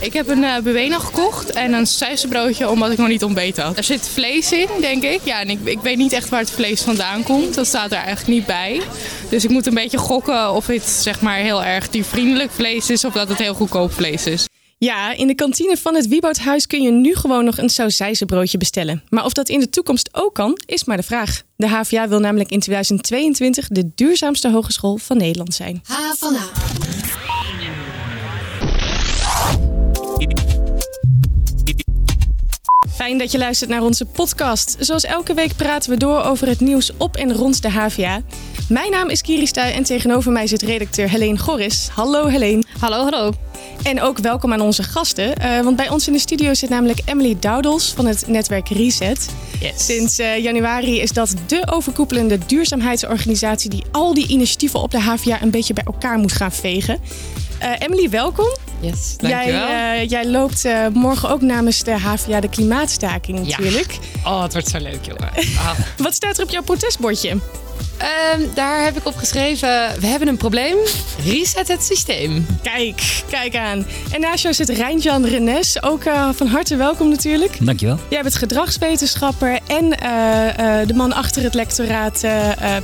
Ik heb een uh, Buena gekocht en een suizenbroodje omdat ik nog niet ontbeten had. Er zit vlees in, denk ik. Ja, en ik, ik weet niet echt waar het vlees vandaan komt. Dat staat er eigenlijk niet bij. Dus ik moet een beetje gokken of het zeg maar heel erg vriendelijk vlees is of dat het heel goedkoop vlees is. Ja, in de kantine van het Wieboudhuis kun je nu gewoon nog een sausijzenbroodje bestellen. Maar of dat in de toekomst ook kan, is maar de vraag. De HVA wil namelijk in 2022 de duurzaamste hogeschool van Nederland zijn. Ha Fijn dat je luistert naar onze podcast. Zoals elke week praten we door over het nieuws op en rond de HVA. Mijn naam is Kiri Stuy en tegenover mij zit redacteur Helene Goris. Hallo Helene. Hallo, hallo. En ook welkom aan onze gasten. Uh, want bij ons in de studio zit namelijk Emily Doudels van het netwerk Reset. Yes. Sinds uh, januari is dat de overkoepelende duurzaamheidsorganisatie die al die initiatieven op de HVA een beetje bij elkaar moet gaan vegen. Uh, Emily, welkom. Yes, dankjewel. Jij, uh, jij loopt uh, morgen ook namens de HVA de klimaatstaking natuurlijk. Ja. Oh, het wordt zo leuk, jongen. Ah. Wat staat er op jouw protestbordje? Um, daar heb ik op geschreven: We hebben een probleem. Reset het systeem. Kijk, kijk aan. En naast jou zit Rijntjan Renes. Ook uh, van harte welkom natuurlijk. Dankjewel. Jij bent gedragswetenschapper en uh, uh, de man achter het lectoraat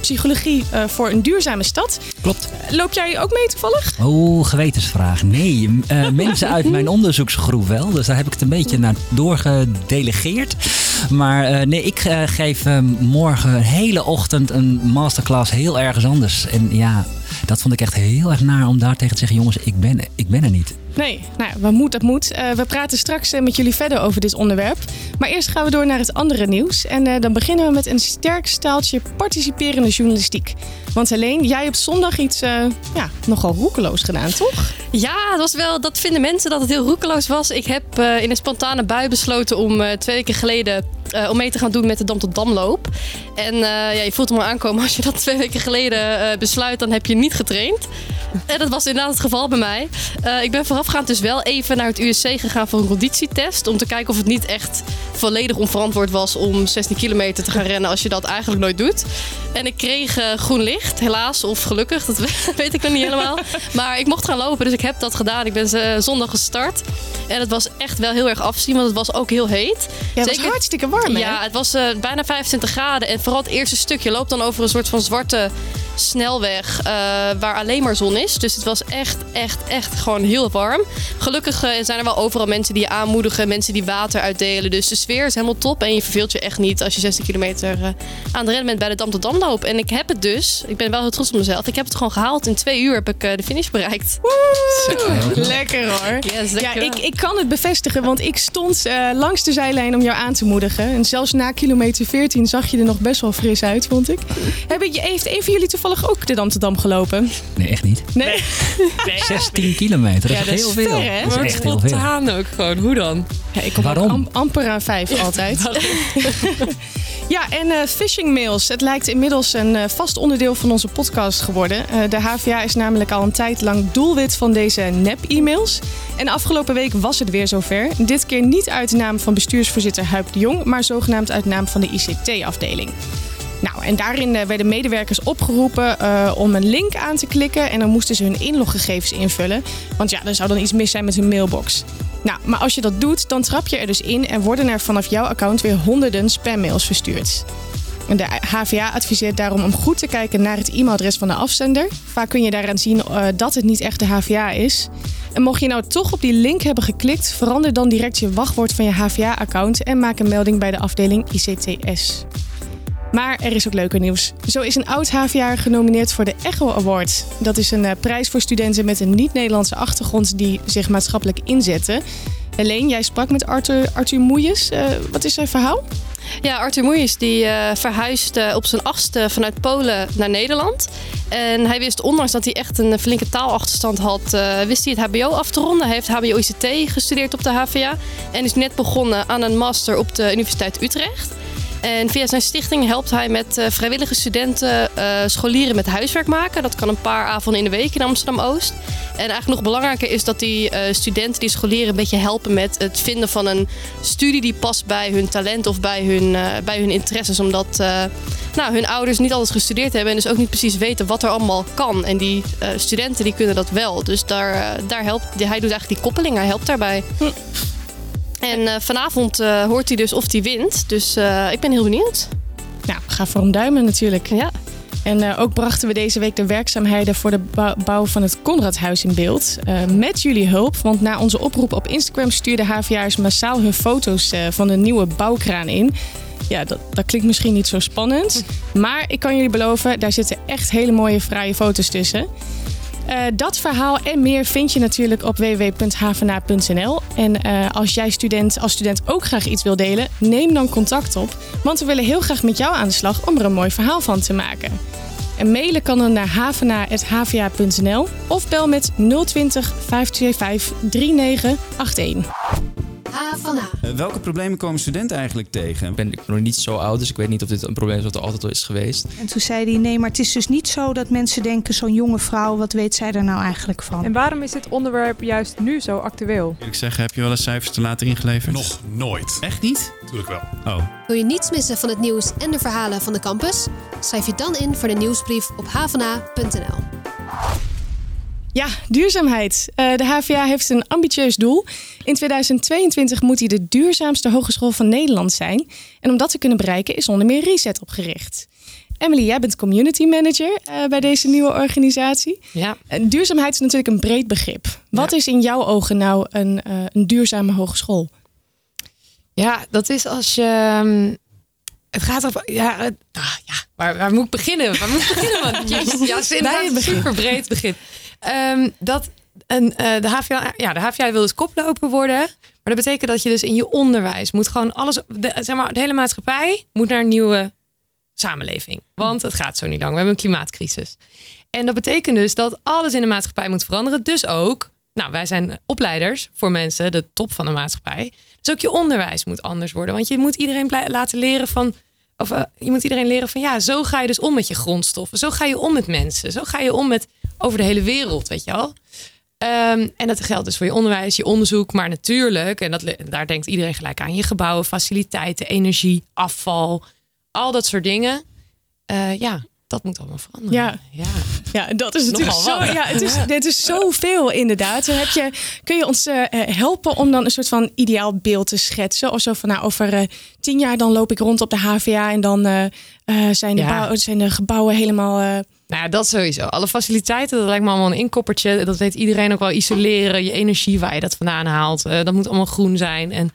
Psychologie voor een duurzame stad. Klopt. loop jij ook mee toevallig? Oh, gewetensvraag. Nee, mensen uit mijn onderzoeksgroep wel. Dus daar heb ik het een beetje naar doorgedelegeerd. Maar nee, ik geef morgen een hele ochtend een masterclass heel ergens anders. En ja, dat vond ik echt heel erg naar om daar tegen te zeggen: jongens, ik ben, ik ben er niet. Nee, nou, wat moet, dat moet. Uh, we praten straks uh, met jullie verder over dit onderwerp. Maar eerst gaan we door naar het andere nieuws. En uh, dan beginnen we met een sterk staaltje participerende journalistiek. Want Helene, jij hebt zondag iets ja, nogal roekeloos gedaan, toch? Ja, was wel, dat vinden mensen dat het heel roekeloos was. Ik heb in een spontane bui besloten om twee weken geleden uh, om mee te gaan doen met de Dam tot Damloop. En uh, ja, je voelt hem al aankomen. Als je dat twee weken geleden uh, besluit, dan heb je niet getraind. En dat was inderdaad het geval bij mij. ik ben voorafgaand dus wel even naar het USC gegaan voor een conditietest. Om te kijken of het niet echt volledig onverantwoord was om 16 kilometer te gaan rennen als je dat eigenlijk nooit doet. En ik kreeg groen licht, helaas of gelukkig, dat weet ik nog niet helemaal. Maar ik mocht gaan lopen, dus ik heb dat gedaan. Ik ben zondag gestart. En het was echt wel heel erg afzien, want het was ook heel heet. Ja, het was hartstikke warm. Ja, het was uh, bijna 25 graden. En vooral het eerste stukje loopt dan over een soort van zwarte snelweg uh, waar alleen maar zon is. Dus het was echt, echt, echt gewoon heel warm. Gelukkig uh, zijn er wel overal mensen die je aanmoedigen, mensen die water uitdelen. Dus de sfeer is helemaal top en je verveelt je echt niet als je 16 kilometer uh, aan het rennen bent bij de Dam tot Damloop. En ik heb het dus, ik ben wel heel trots op mezelf, ik heb het gewoon gehaald. In twee uur heb ik de finish bereikt. Woe, lekker hoor. Yes, ja, ik, ik kan het bevestigen, want ik stond langs de zijlijn om jou aan te moedigen. En zelfs na kilometer 14 zag je er nog best wel fris uit, vond ik. Hebben, heeft een van jullie toevallig ook de Amsterdam gelopen? Nee, echt niet. Nee? nee. 16 kilometer, dat, ja, is, heel veel. Dat is echt heel veel. ook gewoon. Hoe dan? Ja, ik kom Waarom? amper aan vijf altijd. Ja, en uh, phishing mails. Het lijkt inmiddels een uh, vast onderdeel van onze podcast geworden. Uh, de HVA is namelijk al een tijd lang doelwit van deze nep-e-mails. En afgelopen week was het weer zover. Dit keer niet uit de naam van bestuursvoorzitter Huip de Jong, maar zogenaamd uit naam van de ICT-afdeling. Nou, en daarin werden medewerkers opgeroepen om een link aan te klikken en dan moesten ze hun inloggegevens invullen. Want ja, er zou dan iets mis zijn met hun mailbox. Nou, maar als je dat doet, dan trap je er dus in en worden er vanaf jouw account weer honderden spammails verstuurd. De HVA adviseert daarom om goed te kijken naar het e-mailadres van de afzender. Vaak kun je daaraan zien uh, dat het niet echt de HVA is. En mocht je nou toch op die link hebben geklikt, verander dan direct je wachtwoord van je HVA-account en maak een melding bij de afdeling ICTS. Maar er is ook leuker nieuws. Zo is een oud HVA genomineerd voor de Echo Award. Dat is een uh, prijs voor studenten met een niet-Nederlandse achtergrond die zich maatschappelijk inzetten. Helene, jij sprak met Arthur, Arthur Moejes. Uh, wat is zijn verhaal? Ja, Arthur Moejes die uh, verhuisde op zijn achtste vanuit Polen naar Nederland. En hij wist, ondanks dat hij echt een flinke taalachterstand had, wist hij het HBO af te ronden. Hij heeft HBO-ICT gestudeerd op de HVA en is net begonnen aan een master op de Universiteit Utrecht. En via zijn stichting helpt hij met uh, vrijwillige studenten uh, scholieren met huiswerk maken. Dat kan een paar avonden in de week in Amsterdam-Oost. En eigenlijk nog belangrijker is dat die uh, studenten, die scholieren, een beetje helpen met het vinden van een studie die past bij hun talent of bij hun, bij hun interesses. Omdat nou, hun ouders niet alles gestudeerd hebben en dus ook niet precies weten wat er allemaal kan. En die studenten die kunnen dat wel. Dus daar, daar helpt, hij doet eigenlijk die koppeling, hij helpt daarbij. Hm. En uh, vanavond uh, hoort hij dus of hij wint. Dus uh, ik ben heel benieuwd. Nou, ga voor hem duimen natuurlijk. Ja. En ook brachten we deze week de werkzaamheden voor de bouw van het Conradhuis in beeld. met jullie hulp, want na onze oproep op Instagram stuurde HVA'ers massaal hun foto's van de nieuwe bouwkraan in. Ja, dat, dat klinkt misschien niet zo spannend. Maar ik kan jullie beloven, daar zitten echt hele mooie, fraaie foto's tussen. Uh, dat verhaal en meer vind je natuurlijk op www.havena.nl. En uh, als jij student, als student ook graag iets wil delen, neem dan contact op. Want we willen heel graag met jou aan de slag om er een mooi verhaal van te maken. En mailen kan dan naar havena.hva.nl of bel met 020 525 3981. A van A. Eh, welke problemen komen studenten eigenlijk tegen? Ik ben nog niet zo oud, dus ik weet niet of dit een probleem is wat er altijd al is geweest. En toen zei hij, nee, maar het is dus niet zo dat mensen denken... zo'n jonge vrouw, wat weet zij er nou eigenlijk van? En waarom is dit onderwerp juist nu zo actueel? Ik zeg, heb je wel eens cijfers te later ingeleverd? Nog nooit. Echt niet? Tuurlijk wel. Oh. Wil je niets missen van het nieuws en de verhalen van de campus? Schrijf je dan in voor de nieuwsbrief op havena.nl. Ja, duurzaamheid. Uh, de HVA heeft een ambitieus doel. In 2022 moet hij de duurzaamste hogeschool van Nederland zijn. En om dat te kunnen bereiken is onder meer Reset opgericht. Emily, jij bent community manager uh, bij deze nieuwe organisatie. Ja. Duurzaamheid is natuurlijk een breed begrip. Wat is in jouw ogen nou een, uh, een duurzame hogeschool? Ja, dat is als je. Um, het gaat over. Ja, uh, ja waar, waar, moet ik beginnen? Waar moet ik beginnen? Want ja, het is een super breed begrip. Um, dat een, uh, de, HVA, ja, de HVA wil dus koploper worden. Maar dat betekent dat je dus in je onderwijs moet gewoon alles. De, zeg maar, de hele maatschappij moet naar een nieuwe samenleving. Want het gaat zo niet lang. We hebben een klimaatcrisis. En dat betekent dus dat alles in de maatschappij moet veranderen. Dus ook, nou, wij zijn opleiders voor mensen, de top van de maatschappij. Dus ook je onderwijs moet anders worden. Want je moet iedereen laten leren van. Of uh, je moet iedereen leren van ja, zo ga je dus om met je grondstoffen. Zo ga je om met mensen. Zo ga je om met over de hele wereld, weet je wel. Um, en dat geldt dus voor je onderwijs, je onderzoek, maar natuurlijk, en dat, daar denkt iedereen gelijk aan, je gebouwen, faciliteiten, energie, afval, al dat soort dingen. Uh, ja, dat moet allemaal veranderen. Ja, ja. ja dat is natuurlijk zo. Ja, het is, dit is zoveel inderdaad. Dan heb je, kun je ons uh, helpen om dan een soort van ideaal beeld te schetsen? Of zo van, nou, over uh, tien jaar dan loop ik rond op de HVA en dan uh, zijn, de ja. zijn de gebouwen helemaal nou ja, dat sowieso. Alle faciliteiten, dat lijkt me allemaal een inkoppertje. Dat weet iedereen ook wel. Isoleren, je energie waar je dat vandaan haalt. Uh, dat moet allemaal groen zijn. En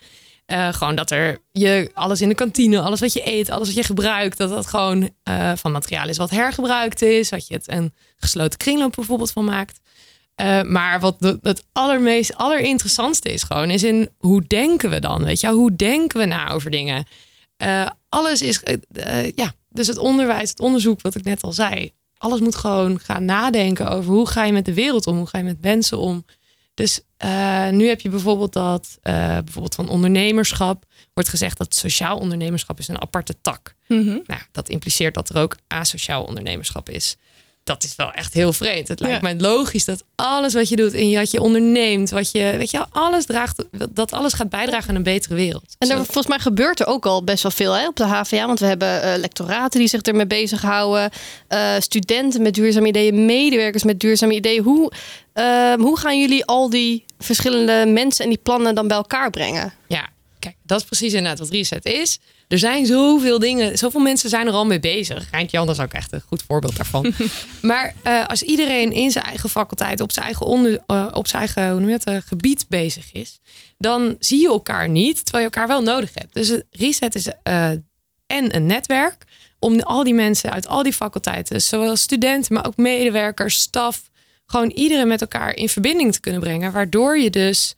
uh, gewoon dat er je alles in de kantine, alles wat je eet, alles wat je gebruikt, dat dat gewoon uh, van materiaal is wat hergebruikt is. Dat je het een gesloten kringloop bijvoorbeeld van maakt. maar wat het allermeest, allerinteressantste is gewoon, is in hoe denken we dan? Weet je, hoe denken we na over dingen? alles is, ja, dus het onderwijs, het onderzoek, wat ik net al zei alles moet gewoon gaan nadenken over hoe ga je met de wereld om, hoe ga je met mensen om. Dus uh, nu heb je bijvoorbeeld dat, uh, bijvoorbeeld van ondernemerschap, wordt gezegd dat sociaal ondernemerschap is een aparte tak. Mm -hmm. Nou, dat impliceert dat er ook asociaal ondernemerschap is dat is wel echt heel vreemd. Het lijkt mij logisch dat alles wat je doet en wat je onderneemt, wat je, weet je, alles draagt, dat alles gaat bijdragen aan een betere wereld. En er, volgens mij gebeurt er ook al best wel veel hè, op de HVA, want we hebben uh, lectoraten die zich ermee bezighouden, uh, studenten met duurzame ideeën, medewerkers met duurzame ideeën. Hoe, uh, hoe gaan jullie al die verschillende mensen en die plannen dan bij elkaar brengen? Ja, kijk, dat is precies inderdaad wat Reset is. Er zijn zoveel dingen, zoveel mensen zijn er al mee bezig. Rijntje Jan is ook echt een goed voorbeeld daarvan. maar uh, als iedereen in zijn eigen faculteit, op zijn eigen, onder, uh, op zijn eigen hoe noem je het, uh, gebied bezig is, dan zie je elkaar niet, terwijl je elkaar wel nodig hebt. Dus reset is en een netwerk om al die mensen uit al die faculteiten, zowel studenten, maar ook medewerkers, staf, gewoon iedereen met elkaar in verbinding te kunnen brengen, waardoor je dus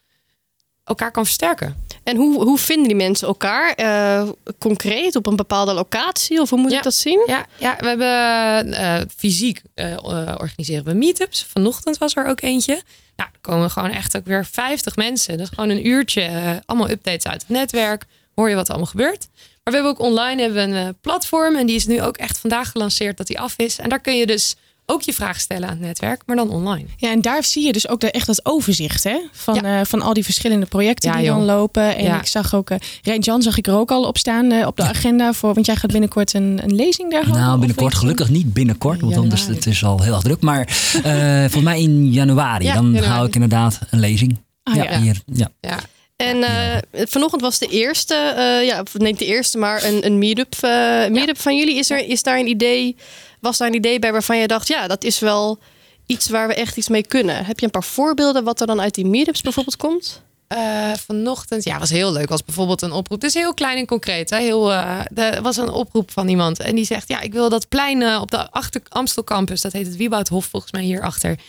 elkaar kan versterken. En hoe, hoe vinden die mensen elkaar? Uh, concreet op een bepaalde locatie? Of hoe moet ja. ik dat zien? Ja, ja we hebben uh, fysiek uh, organiseren we meetups. Vanochtend was er ook eentje. Nou, er komen gewoon echt ook weer 50 mensen. Dat is gewoon een uurtje. allemaal updates uit het netwerk. hoor je wat er allemaal gebeurt. Maar we hebben ook online hebben we een eh, platform. En die is nu ook echt vandaag gelanceerd dat die af is. En daar kun je dus ook je vraag stellen aan het netwerk, maar dan online. Ja, en daar zie je dus ook de, echt dat overzicht hè? Van, Ja. eh, van al die verschillende projecten Ja, die dan lopen. En Ja. ik zag ook, uh, Jan zag ik er ook al op staan eh, op de agenda voor, want jij gaat binnenkort een, een lezing daar houden. Nou, binnenkort gelukkig niet binnenkort, want anders het is al heel erg druk. Maar eh volgens mij in januari, Ja, dan januari. hou ik inderdaad een lezing. Ah, ja. Hier, ja. Ja. En eh, vanochtend was de eerste, eh, ja, of niet de eerste, maar een, een meetup, eh meetup van jullie. Is, er, is daar een idee, was daar een idee bij waarvan je dacht, ja, dat is wel iets waar we echt iets mee kunnen? Heb je een paar voorbeelden wat er dan uit die meetups bijvoorbeeld komt? Eh, vanochtend, ja, was heel leuk. Was bijvoorbeeld een oproep. Het is heel klein en concreet. Hè? Heel, eh, er was een oproep van iemand. En die zegt: Ja, ik wil dat plein eh, op de achter Amstel Campus. Dat heet het Wieboudhof, volgens mij hierachter.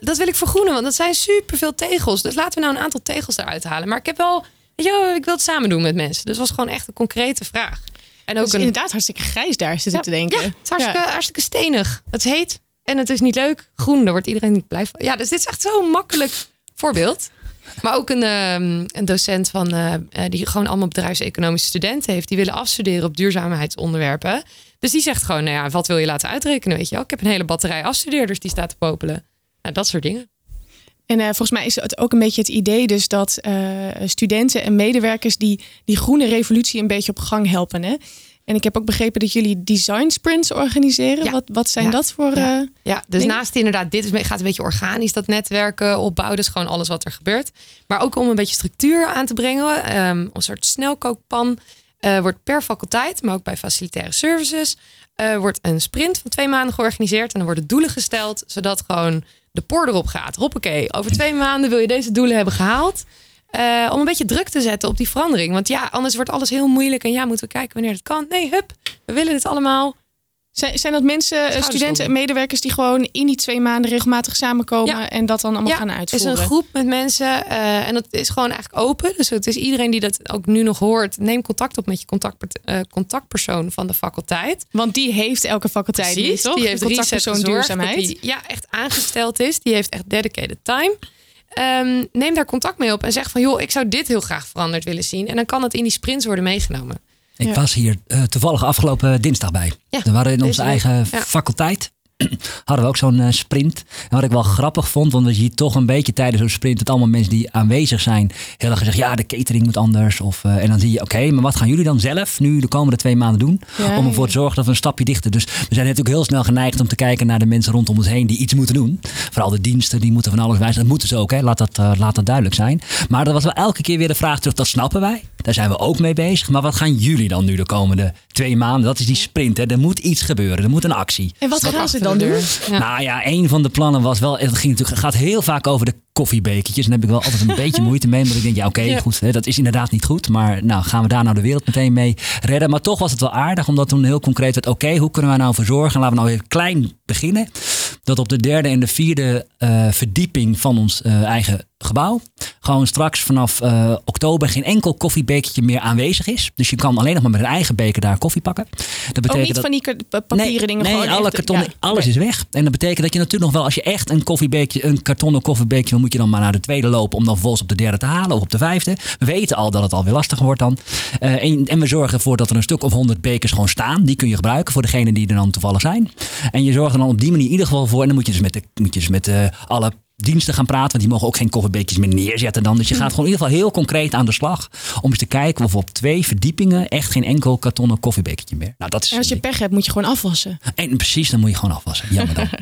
Dat wil ik vergroenen, want dat zijn superveel tegels. Dus laten we nou een aantal tegels eruit halen. Maar ik heb wel, ik wil het samen doen met mensen. Dus was gewoon echt een concrete vraag. En Het ook is een, inderdaad hartstikke grijs daar, zit ik te denken. ja, het is hartstikke, hartstikke stenig. Het is heet en het is niet leuk. Groen, daar wordt iedereen niet blij van. Ja, dus dit is echt zo'n makkelijk voorbeeld. Maar ook een, ehm, een docent van, eh, eh, die gewoon allemaal bedrijfseconomische studenten heeft. Die willen afstuderen op duurzaamheidsonderwerpen. Dus die zegt gewoon, nou ja, wat wil je laten uitrekenen? Weet je wel? Ik heb een hele batterij afstudeerders die staat te popelen. Nou, dat soort dingen. En eh, volgens mij is het ook een beetje het idee dus dat eh, studenten en medewerkers die die groene revolutie een beetje op gang helpen. Hè? En ik heb ook begrepen dat jullie design sprints organiseren. Ja. Wat, wat zijn Ja. dat voor... Ja. eh, Ja, dus naast inderdaad, dit is, gaat een beetje organisch, dat netwerken opbouwen. Dus gewoon alles wat er gebeurt. Maar ook om een beetje structuur aan te brengen. ehm, een soort snelkookpan wordt per faculteit, maar ook bij facilitaire services, wordt een sprint van twee maanden georganiseerd. En dan worden doelen gesteld, zodat gewoon de poor erop gaat. Hoppakee, over twee maanden wil je deze doelen hebben gehaald. Eh, om een beetje druk te zetten op die verandering. Want ja, anders wordt alles heel moeilijk. En ja, moeten we kijken wanneer het kan. Nee, hup, we willen dit allemaal. Zijn, zijn dat mensen, studenten en medewerkers die gewoon in die twee maanden regelmatig samenkomen Ja. en dat dan allemaal Ja, gaan Het is uitvoeren? een groep met mensen eh, en dat is gewoon eigenlijk open. Dus het is iedereen die dat ook nu nog hoort. Neem contact op met je contact, eh, contactpersoon van de faculteit. Want die heeft elke faculteit Precies, niet, toch? die heeft De contactpersoon duurzaamheid. die, ja, echt aangesteld is. Die heeft echt dedicated time. Ehm, neem daar contact mee op en zeg van... joh, ik zou dit heel graag veranderd willen zien. En dan kan het in die sprints worden meegenomen. Ik Ja. was hier eh, toevallig afgelopen dinsdag bij. Ja, we waren in onze eigen Ja. faculteit. Hadden we ook zo'n eh, sprint. En wat ik wel grappig vond, want we zien toch een beetje tijdens zo'n sprint dat allemaal mensen die aanwezig zijn, heel erg gezegd, ja, de catering moet anders. Of, eh, en dan zie je, oké, maar wat gaan jullie dan zelf nu de komende twee maanden doen? Om ervoor te zorgen dat we een stapje dichter. Dus we zijn natuurlijk heel snel geneigd om te kijken naar de mensen rondom ons heen die iets moeten doen. Vooral de diensten, die moeten van alles wijzen. Dat moeten ze ook, hè? Laat, dat, eh, laat dat duidelijk zijn. Maar dat was wel elke keer weer de vraag terug, dat snappen wij. Daar zijn we ook mee bezig. Maar wat gaan jullie dan nu de komende twee maanden? Dat is die sprint. Hè? Er moet iets gebeuren. Er moet een actie. En wat gaan ze dan doen? Ja. Nou ja, een van de plannen was wel. Het ging natuurlijk, gaat heel vaak over de koffiebekertjes. En daar heb ik wel altijd een beetje moeite mee. Omdat ik denk, ja, oké, Ja. goed. Hè, dat is inderdaad niet goed. Maar nou, gaan we daar nou de wereld meteen mee redden? Maar toch was het wel aardig, omdat toen heel concreet werd: oké, hoe kunnen we nou voor zorgen? Laten we nou even klein beginnen. Dat op de derde en de vierde eh, verdieping van ons eh, eigen gebouw. Gewoon straks vanaf eh, oktober geen enkel koffiebekertje meer aanwezig is. Dus je kan alleen nog maar met een eigen beker daar koffie pakken. Dat betekent Ook niet dat- van die papieren dingen. Nee, gewoon alle kartonnen, ja. alles is weg. En dat betekent dat je natuurlijk nog wel, als je echt een koffiebeekje, een kartonnen koffiebeekje wil, moet je dan maar naar de tweede lopen om dan vervolgens op de derde te halen of op de vijfde. We weten al dat het alweer lastiger wordt dan. Eh, en, en we zorgen ervoor dat er een stuk of honderd bekers gewoon staan. Die kun je gebruiken voor degenen die er dan toevallig zijn. En je zorgt er dan op die manier in ieder geval voor. En dan moet je dus met, de, moet je dus met eh, alle diensten gaan praten. Want die mogen ook geen koffiebeekjes meer neerzetten dan. Dus je gaat gewoon in ieder geval heel concreet aan de slag. Om eens te kijken of op twee verdiepingen echt geen enkel kartonnen koffiebekertje meer. Nou, dat is En als je pech hebt, moet je gewoon afwassen. en precies, dan moet je gewoon afwassen. Jammer dan.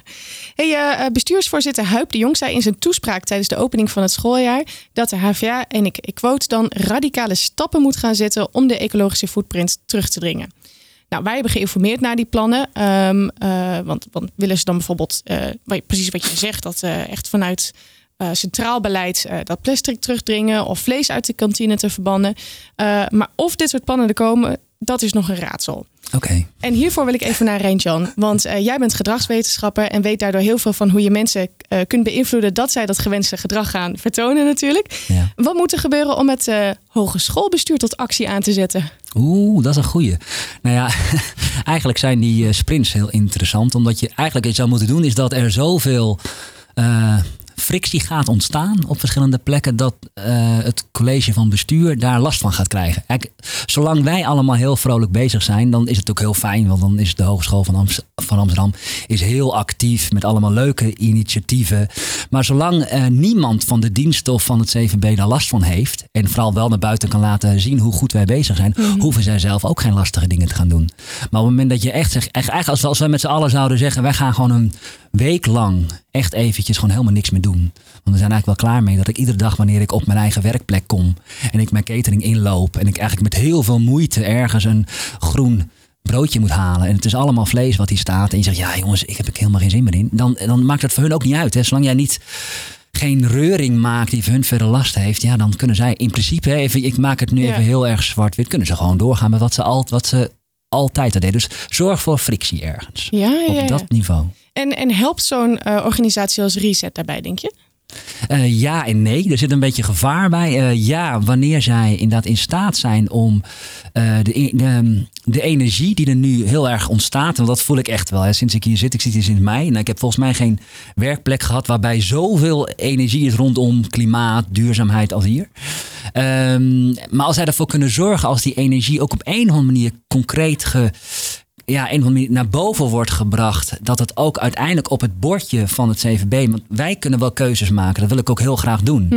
Hey, eh, eh, bestuursvoorzitter Huip de Jong zei in zijn toespraak tijdens de opening van het schooljaar dat de HVA, en ik, ik quote dan, radicale stappen moet gaan zetten om de ecologische footprint terug te dringen. Nou, wij hebben geïnformeerd naar die plannen. ehm, eh, want, want willen ze dan bijvoorbeeld, eh, precies wat je zegt, dat eh, echt vanuit centraal beleid dat plastic terugdringen of vlees uit de kantine te verbannen. Maar of dit soort plannen er komen, dat is nog een raadsel. Oké. En hiervoor wil ik even naar Reintjan. Want jij bent gedragswetenschapper en weet daardoor heel veel van hoe je mensen kunt beïnvloeden dat zij dat gewenste gedrag gaan vertonen natuurlijk. Ja. Wat moet er gebeuren om het hogeschoolbestuur tot actie aan te zetten? Oeh, dat is een goeie. Nou ja, eigenlijk zijn die eh, sprints heel interessant. Omdat je eigenlijk iets zou moeten doen is dat er zoveel eh, frictie gaat ontstaan op verschillende plekken, dat eh, het college van bestuur daar last van gaat krijgen. Kijk, zolang wij allemaal heel vrolijk bezig zijn, dan is het ook heel fijn, want dan is de Hogeschool van, Amst- van Amsterdam is heel actief met allemaal leuke initiatieven. Maar zolang eh, niemand van de diensten of van het CVB daar last van heeft, en vooral wel naar buiten kan laten zien hoe goed wij bezig zijn, hoeven zij zelf ook geen lastige dingen te gaan doen. Maar op het moment dat je echt zegt, echt, eigenlijk als als wij met z'n allen zouden zeggen, wij gaan gewoon een week lang echt eventjes gewoon helemaal niks meer doen. Want we zijn eigenlijk wel klaar mee dat ik iedere dag wanneer ik op mijn eigen werkplek kom en ik mijn catering inloop en ik eigenlijk met heel veel moeite ergens een groen broodje moet halen en het is allemaal vlees wat hier staat en je zegt ja jongens ik heb er helemaal geen zin meer in dan, dan maakt dat voor hun ook niet uit hè? zolang jij niet geen reuring maakt die voor hun verder last heeft ja dan kunnen zij in principe hè, even, ik maak het nu Ja. even heel erg zwart-wit kunnen ze gewoon doorgaan met wat ze, al, wat ze altijd al deden dus zorg voor frictie ergens ja, ja. op dat niveau En, en helpt zo'n eh, organisatie als Reset daarbij, denk je? Eh, ja en nee, er zit een beetje gevaar bij. Eh, ja, wanneer zij inderdaad in staat zijn om de, de, de energie die er nu heel erg ontstaat, want dat voel ik echt wel. Hè. Sinds ik hier zit, ik zit hier sinds mei. En ik heb volgens mij geen werkplek gehad waarbij zoveel energie is rondom klimaat, duurzaamheid als hier. Ehm, maar als zij ervoor kunnen zorgen, als die energie ook op een of andere manier concreet ge, ja, een naar boven wordt gebracht. Dat het ook uiteindelijk op het bordje van het CVB. Want wij kunnen wel keuzes maken. Dat wil ik ook heel graag doen.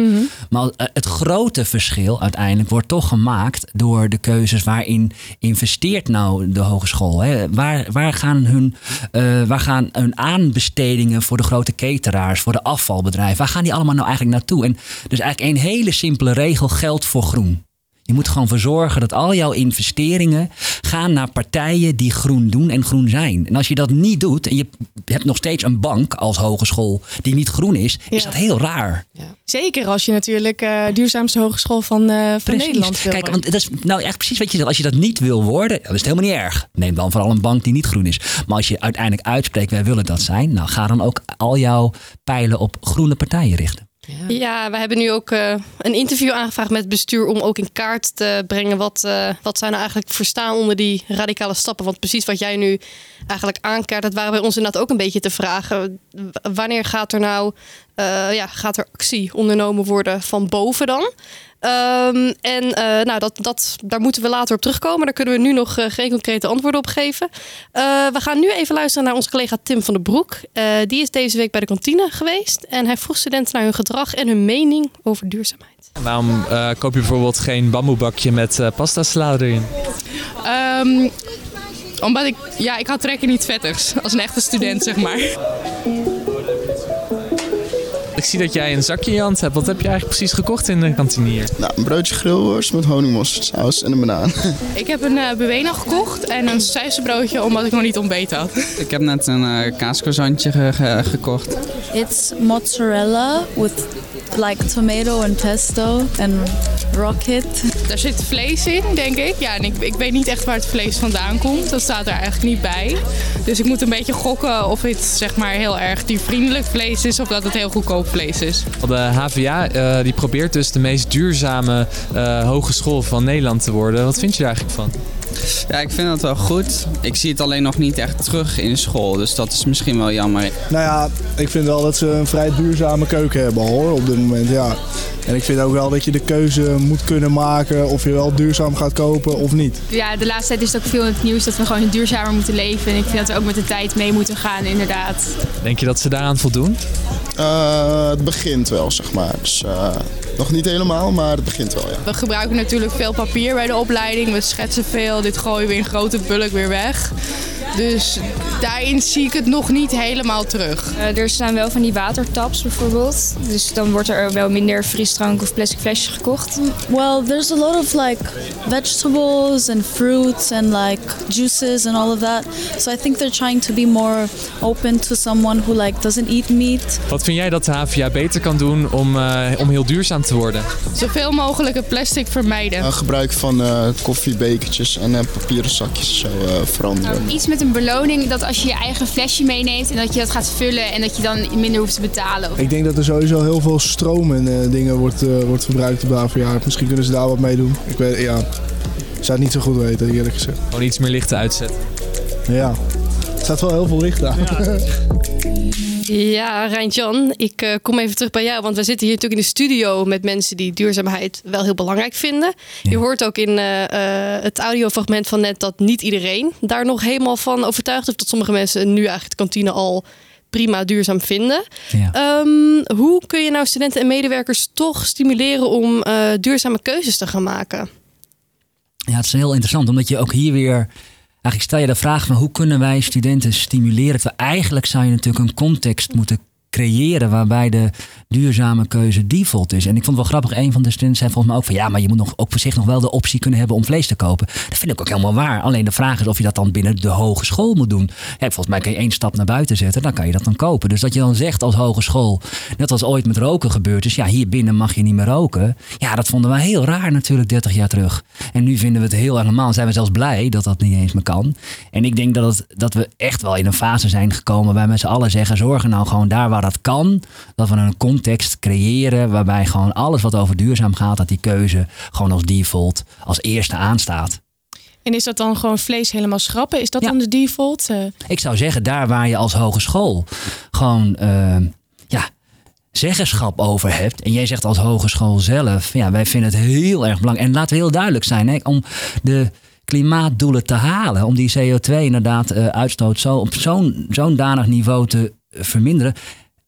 Maar eh, het grote verschil uiteindelijk wordt toch gemaakt door de keuzes waarin investeert nou de hogeschool. Hè? Waar, waar, gaan hun, eh, waar gaan hun aanbestedingen voor de grote cateraars, voor de afvalbedrijven, waar gaan die allemaal nou eigenlijk naartoe? En dus eigenlijk een hele simpele regel geldt voor groen. Je moet gewoon voor zorgen dat al jouw investeringen gaan naar partijen die groen doen en groen zijn. En als je dat niet doet en je hebt nog steeds een bank als hogeschool die niet groen is, is dat heel raar. Zeker als je natuurlijk eh duurzaamste hogeschool van, eh, van. Nederland wil Kijk, worden. want dat is nou echt precies wat je zegt. Als je dat niet wil worden, dan is het helemaal niet erg. Neem dan vooral een bank die niet groen is. Maar als je uiteindelijk uitspreekt, wij willen dat zijn, nou ga dan ook al jouw pijlen op groene partijen richten. Ja, we hebben nu ook eh, een interview aangevraagd met het bestuur om ook in kaart te brengen wat, eh, wat zij nou eigenlijk verstaan onder die radicale stappen. Want precies wat jij nu eigenlijk aankaart, dat waren bij ons inderdaad ook een beetje te vragen. Wanneer gaat er nou eh, ja, gaat er actie ondernomen worden van boven dan? Ehm, en eh, nou, dat, dat, daar moeten we later op terugkomen. Daar kunnen we nu nog eh, geen concrete antwoorden op geven. Eh, we gaan nu even luisteren naar onze collega Tim van den Broek. Eh, die is deze week bij de kantine geweest. En hij vroeg studenten naar hun gedrag en hun mening over duurzaamheid. Waarom eh, koop je bijvoorbeeld geen bamboebakje met eh pasta salade erin? Ehm, omdat ik, ja, ik had trek in iets vettigs. Als een echte student, zeg maar. Ik zie dat jij een zakje in je hand hebt. Wat heb je eigenlijk precies gekocht in de kantine hier? Nou, een broodje grillworst met honingmosterdsaus en een banaan. Ik heb een eh Buena gekocht en een broodje omdat ik nog niet ontbeten had. Ik heb net een uh, kaascroissantje ge- ge- gekocht. It's mozzarella with like tomato and pesto and rocket. Daar zit vlees in, denk ik. Ja, en ik, ik weet niet echt waar het vlees vandaan komt. Dat staat er eigenlijk niet bij. Dus ik moet een beetje gokken of het zeg maar heel erg diervriendelijk vlees is of dat het heel goedkoop vlees is. De HVA eh, die probeert dus de meest duurzame eh, hogeschool van Nederland te worden. Wat vind je daar eigenlijk van? Ja, ik vind dat wel goed. Ik zie het alleen nog niet echt terug in school, dus dat is misschien wel jammer. Nou ja, ik vind wel dat ze een vrij duurzame keuken hebben hoor, op dit moment, ja. En ik vind ook wel dat je de keuze moet kunnen maken of je wel duurzaam gaat kopen of niet. Ja, de laatste tijd is het ook veel in het nieuws dat we gewoon duurzamer moeten leven. En ik vind dat we ook met de tijd mee moeten gaan, inderdaad. Denk je dat ze daaraan voldoen? Eh, het begint wel, zeg maar. Dus, eh, nog niet helemaal, maar het begint wel, ja. We gebruiken natuurlijk veel papier bij de opleiding. We schetsen veel. Dit gooien we in grote bulk weer weg. Dus daarin zie ik het nog niet helemaal terug. Eh, er staan wel van die watertaps bijvoorbeeld. Dus dan wordt er wel minder frisdrank of plastic flesjes gekocht. Well, there's a lot of like vegetables and fruits and like juices and all of that. So I think they're trying to be more open to someone who like doesn't eat meat. Wat vind jij dat de HVA beter kan doen om, eh, om heel duurzaam te worden? Zoveel mogelijk het plastic vermijden. Eh, gebruik van eh, koffiebekertjes en eh, papieren zakjes zo eh, veranderen. Nou, iets met een beloning dat als je je eigen flesje meeneemt en dat je dat gaat vullen en dat je dan minder hoeft te betalen. Ik denk dat er sowieso heel veel stroom en eh, dingen wordt, eh, wordt verbruikt op de. Misschien kunnen ze daar wat mee doen. Ik weet, ja, ik zou het niet zo goed weten, eerlijk gezegd. Gewoon iets meer lichten uitzetten. Ja, er staat wel heel veel licht aan. Ja, Rijntjan, ik eh, kom even terug bij jou. Want we zitten hier natuurlijk in de studio met mensen die duurzaamheid wel heel belangrijk vinden. Je hoort ook in eh, eh, het audiofragment van net dat niet iedereen daar nog helemaal van overtuigd is. Dat sommige mensen nu eigenlijk de kantine al prima duurzaam vinden. Ehm, hoe kun je nou studenten en medewerkers toch stimuleren om duurzame keuzes te gaan maken? Ja, het is heel interessant, omdat je ook hier weer. Eigenlijk stel je de vraag van hoe kunnen wij studenten stimuleren? Terwijl eigenlijk zou je natuurlijk een context moeten creëren waarbij de duurzame keuze default is. En ik vond het wel grappig, een van de studenten zei volgens mij ook van ja, maar je moet nog, ook voor zich nog wel de optie kunnen hebben om vlees te kopen. Dat vind ik ook helemaal waar. Alleen de vraag is of je dat dan binnen de hogeschool moet doen. Ja, volgens mij kan je één stap naar buiten zetten, dan kan je dat dan kopen. Dus dat je dan zegt als hogeschool, net als ooit met roken gebeurd is, ja, hier binnen mag je niet meer roken. Ja, dat vonden we heel raar natuurlijk 30 jaar terug. En nu vinden we het heel erg normaal. Zijn we zelfs blij dat dat niet eens meer kan. En ik denk dat, het, dat we echt wel in een fase zijn gekomen waar met z'n allen zeggen, zorgen nou gewoon daar waar dat kan, dat we een context creëren waarbij gewoon alles wat over duurzaam gaat, dat die keuze gewoon als default als eerste aanstaat. En is dat dan gewoon vlees helemaal schrappen? Is dat dan de default? Eh, Ik zou zeggen, daar waar je als hogeschool gewoon eh, ja, zeggenschap over hebt. En jij zegt als hogeschool zelf, ja, wij vinden het heel erg belangrijk. En laten we heel duidelijk zijn, hè, om de klimaatdoelen te halen, om die CO2 inderdaad eh, uitstoot zo op zo'n zo'n danig niveau te verminderen.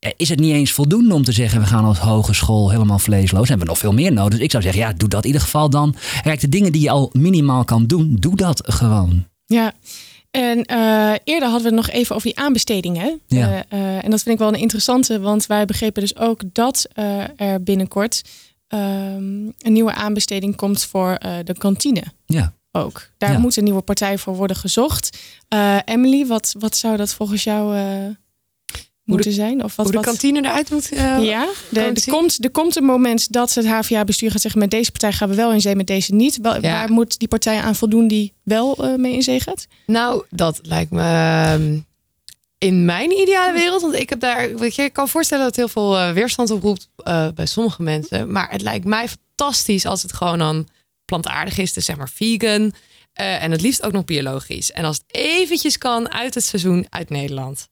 Eh, Is het niet eens voldoende om te zeggen, we gaan als hogeschool helemaal vleesloos? Hebben we nog veel meer nodig? Dus ik zou zeggen, ja, doe dat in ieder geval dan. Kijk, de dingen die je al minimaal kan doen, doe dat gewoon. Ja. En eh, eerder hadden we het nog even over die aanbestedingen. Ja. Eh, en dat vind ik wel een interessante, want wij begrepen dus ook dat er binnenkort ehm, een nieuwe aanbesteding komt voor de kantine. Ja. Ook. Daar Ja. moet een nieuwe partij voor worden gezocht. Emily, wat, wat zou dat volgens jou moeten zijn? Of wat, hoe de kantine eruit moet eh, ja, de- er, zien? komt, er komt een moment dat het HVA-bestuur gaat zeggen... met deze partij gaan we wel in zee, met deze niet. Wel, Ja. Waar moet die partij aan voldoen die wel eh, mee in zee gaat? Nou, dat lijkt me ehm, in mijn ideale wereld. Want ik heb daar, weet je, ik kan voorstellen dat het heel veel eh, weerstand oproept bij sommige mensen. Maar het lijkt mij fantastisch als het gewoon dan plantaardig is, dus zeg maar vegan. en het liefst ook nog biologisch. En als het eventjes kan uit het seizoen uit Nederland.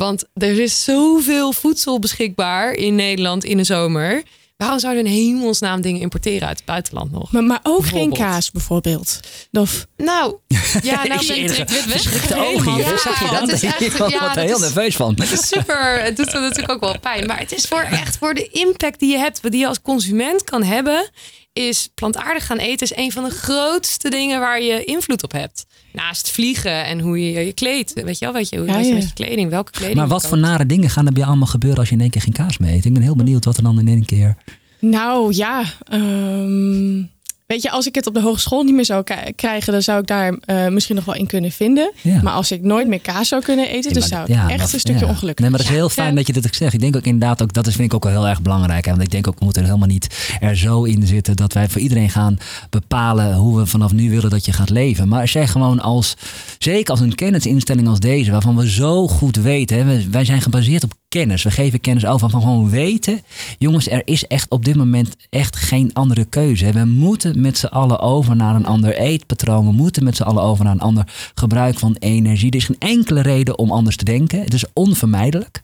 Want er is zoveel voedsel beschikbaar in Nederland in de zomer. Waarom zouden we in hemelsnaam dingen importeren uit het buitenland nog? Maar, maar ook geen kaas bijvoorbeeld. Of... Nou, ja, nou ben ik wit weg. verschrikte ogen hier. Ja, Zag je dat? het is echt, Ik word ja, er dat heel is- nerveus van. Het is super. Het doet natuurlijk ook wel pijn. Maar het is voor echt voor de impact die je hebt, die je als consument kan hebben, is plantaardig gaan eten is een van de grootste dingen waar je invloed op hebt. Naast vliegen en hoe je je kleedt. Weet je wel, weet je, hoe je ja. met je kleding, welke kleding. Maar wat voor nare dingen gaan er bij allemaal gebeuren als je in één keer geen kaas meer eet? Ik ben heel benieuwd wat er dan in één keer... Nou ja, ehm, weet je, als ik het op de hogeschool niet meer zou krijgen, dan zou ik daar eh, misschien nog wel in kunnen vinden. Ja. Maar als ik nooit meer kaas zou kunnen eten, dan zou ik Ja, echt dat- een stukje ja. ongelukkig. Nee, maar dat is heel fijn dat je dat ook zegt. Ik denk ook inderdaad ook, dat is, vind ik ook wel heel erg belangrijk. Hè? Want ik denk ook, we moeten er helemaal niet er zo in zitten dat wij voor iedereen gaan bepalen hoe we vanaf nu willen dat je gaat leven. Maar als jij gewoon als, zeker als een kennisinstelling als deze, waarvan we zo goed weten, hè, wij zijn gebaseerd op kennis. We geven kennis over van gewoon weten. Jongens, er is echt op dit moment echt geen andere keuze. We moeten met z'n allen over naar een ander eetpatroon. We moeten met z'n allen over naar een ander gebruik van energie. Er is geen enkele reden om anders te denken. Het is onvermijdelijk.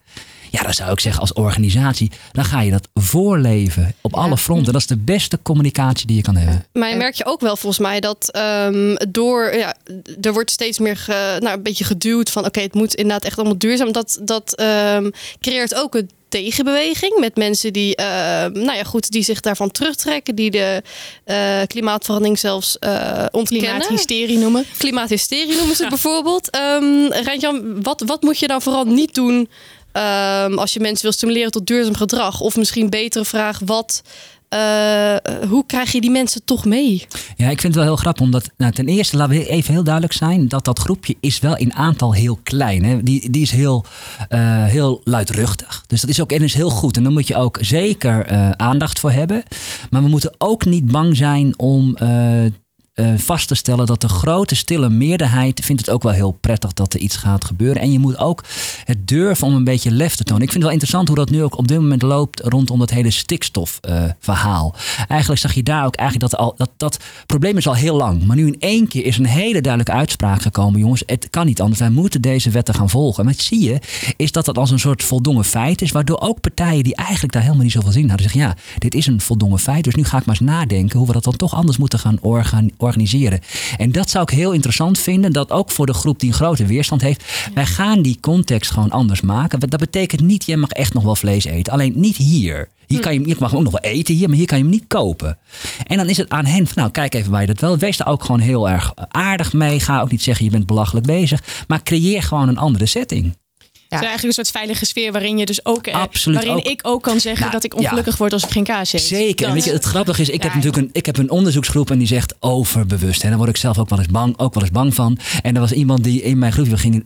Ja, dan zou ik zeggen als organisatie, dan ga je dat voorleven op alle fronten. Dat is de beste communicatie die je kan hebben. Maar je merk je ook wel volgens mij dat ehm, door, ja, er wordt steeds meer ge- nou, een beetje geduwd van oké, het moet inderdaad echt allemaal duurzaam. Dat, dat ehm, creëert ook een tegenbeweging met mensen die, ehm, nou ja, goed, die zich daarvan terugtrekken, die de eh, klimaatverandering zelfs eh ontkennen. Klimaathysterie noemen. Klimaathysterie noemen ze het bijvoorbeeld. Um, Rijntjan, wat, wat moet je dan vooral niet doen ehm, als je mensen wil stimuleren tot duurzaam gedrag? Of misschien betere vraag, wat, eh, hoe krijg je die mensen toch mee? Ja, ik vind het wel heel grappig, omdat nou, ten eerste laten we even heel duidelijk zijn dat dat groepje is wel in aantal heel klein. Hè? Die, die is heel, eh, heel luidruchtig. Dus dat is ook en is heel goed. En daar moet je ook zeker eh, aandacht voor hebben. Maar we moeten ook niet bang zijn om. Eh, eh, vast te stellen dat de grote stille meerderheid vindt het ook wel heel prettig dat er iets gaat gebeuren. En je moet ook het durven om een beetje lef te tonen. Ik vind het wel interessant hoe dat nu ook op dit moment loopt rondom dat hele stikstofverhaal. eigenlijk zag je daar ook eigenlijk dat, al, dat dat probleem is al heel lang. Maar nu in één keer is een hele duidelijke uitspraak gekomen. Jongens, het kan niet anders. Wij moeten deze wetten gaan volgen. En wat zie je, is dat dat als een soort voldongen feit is. Waardoor ook partijen die eigenlijk daar helemaal niet zoveel zin in hadden zeggen: ja, dit is een voldongen feit. Dus nu ga ik maar eens nadenken hoe we dat dan toch anders moeten gaan organ- En dat zou ik heel interessant vinden. Dat ook voor de groep die een grote weerstand heeft. Wij gaan die context gewoon anders maken. Dat betekent niet, je mag echt nog wel vlees eten. Alleen niet hier. Hier, kan je, je mag ook nog wel eten hier, maar hier kan je hem niet kopen. En dan is het aan hen van, nou kijk even waar je dat wel. Wees daar ook gewoon heel erg aardig mee. Ga ook niet zeggen je bent belachelijk bezig. Maar creëer gewoon een andere setting. Is eigenlijk een soort veilige sfeer waarin je dus ook, eh, Absoluut waarin ook. ik ook kan zeggen Nou, dat ik ongelukkig word als ik geen kaas eet. Zeker. En weet je, het grappige is, ik heb natuurlijk een, ik heb een onderzoeksgroep en die zegt overbewust. En daar word ik zelf ook wel eens bang, ook wel eens bang van. En er was iemand die in mijn groep, we gingen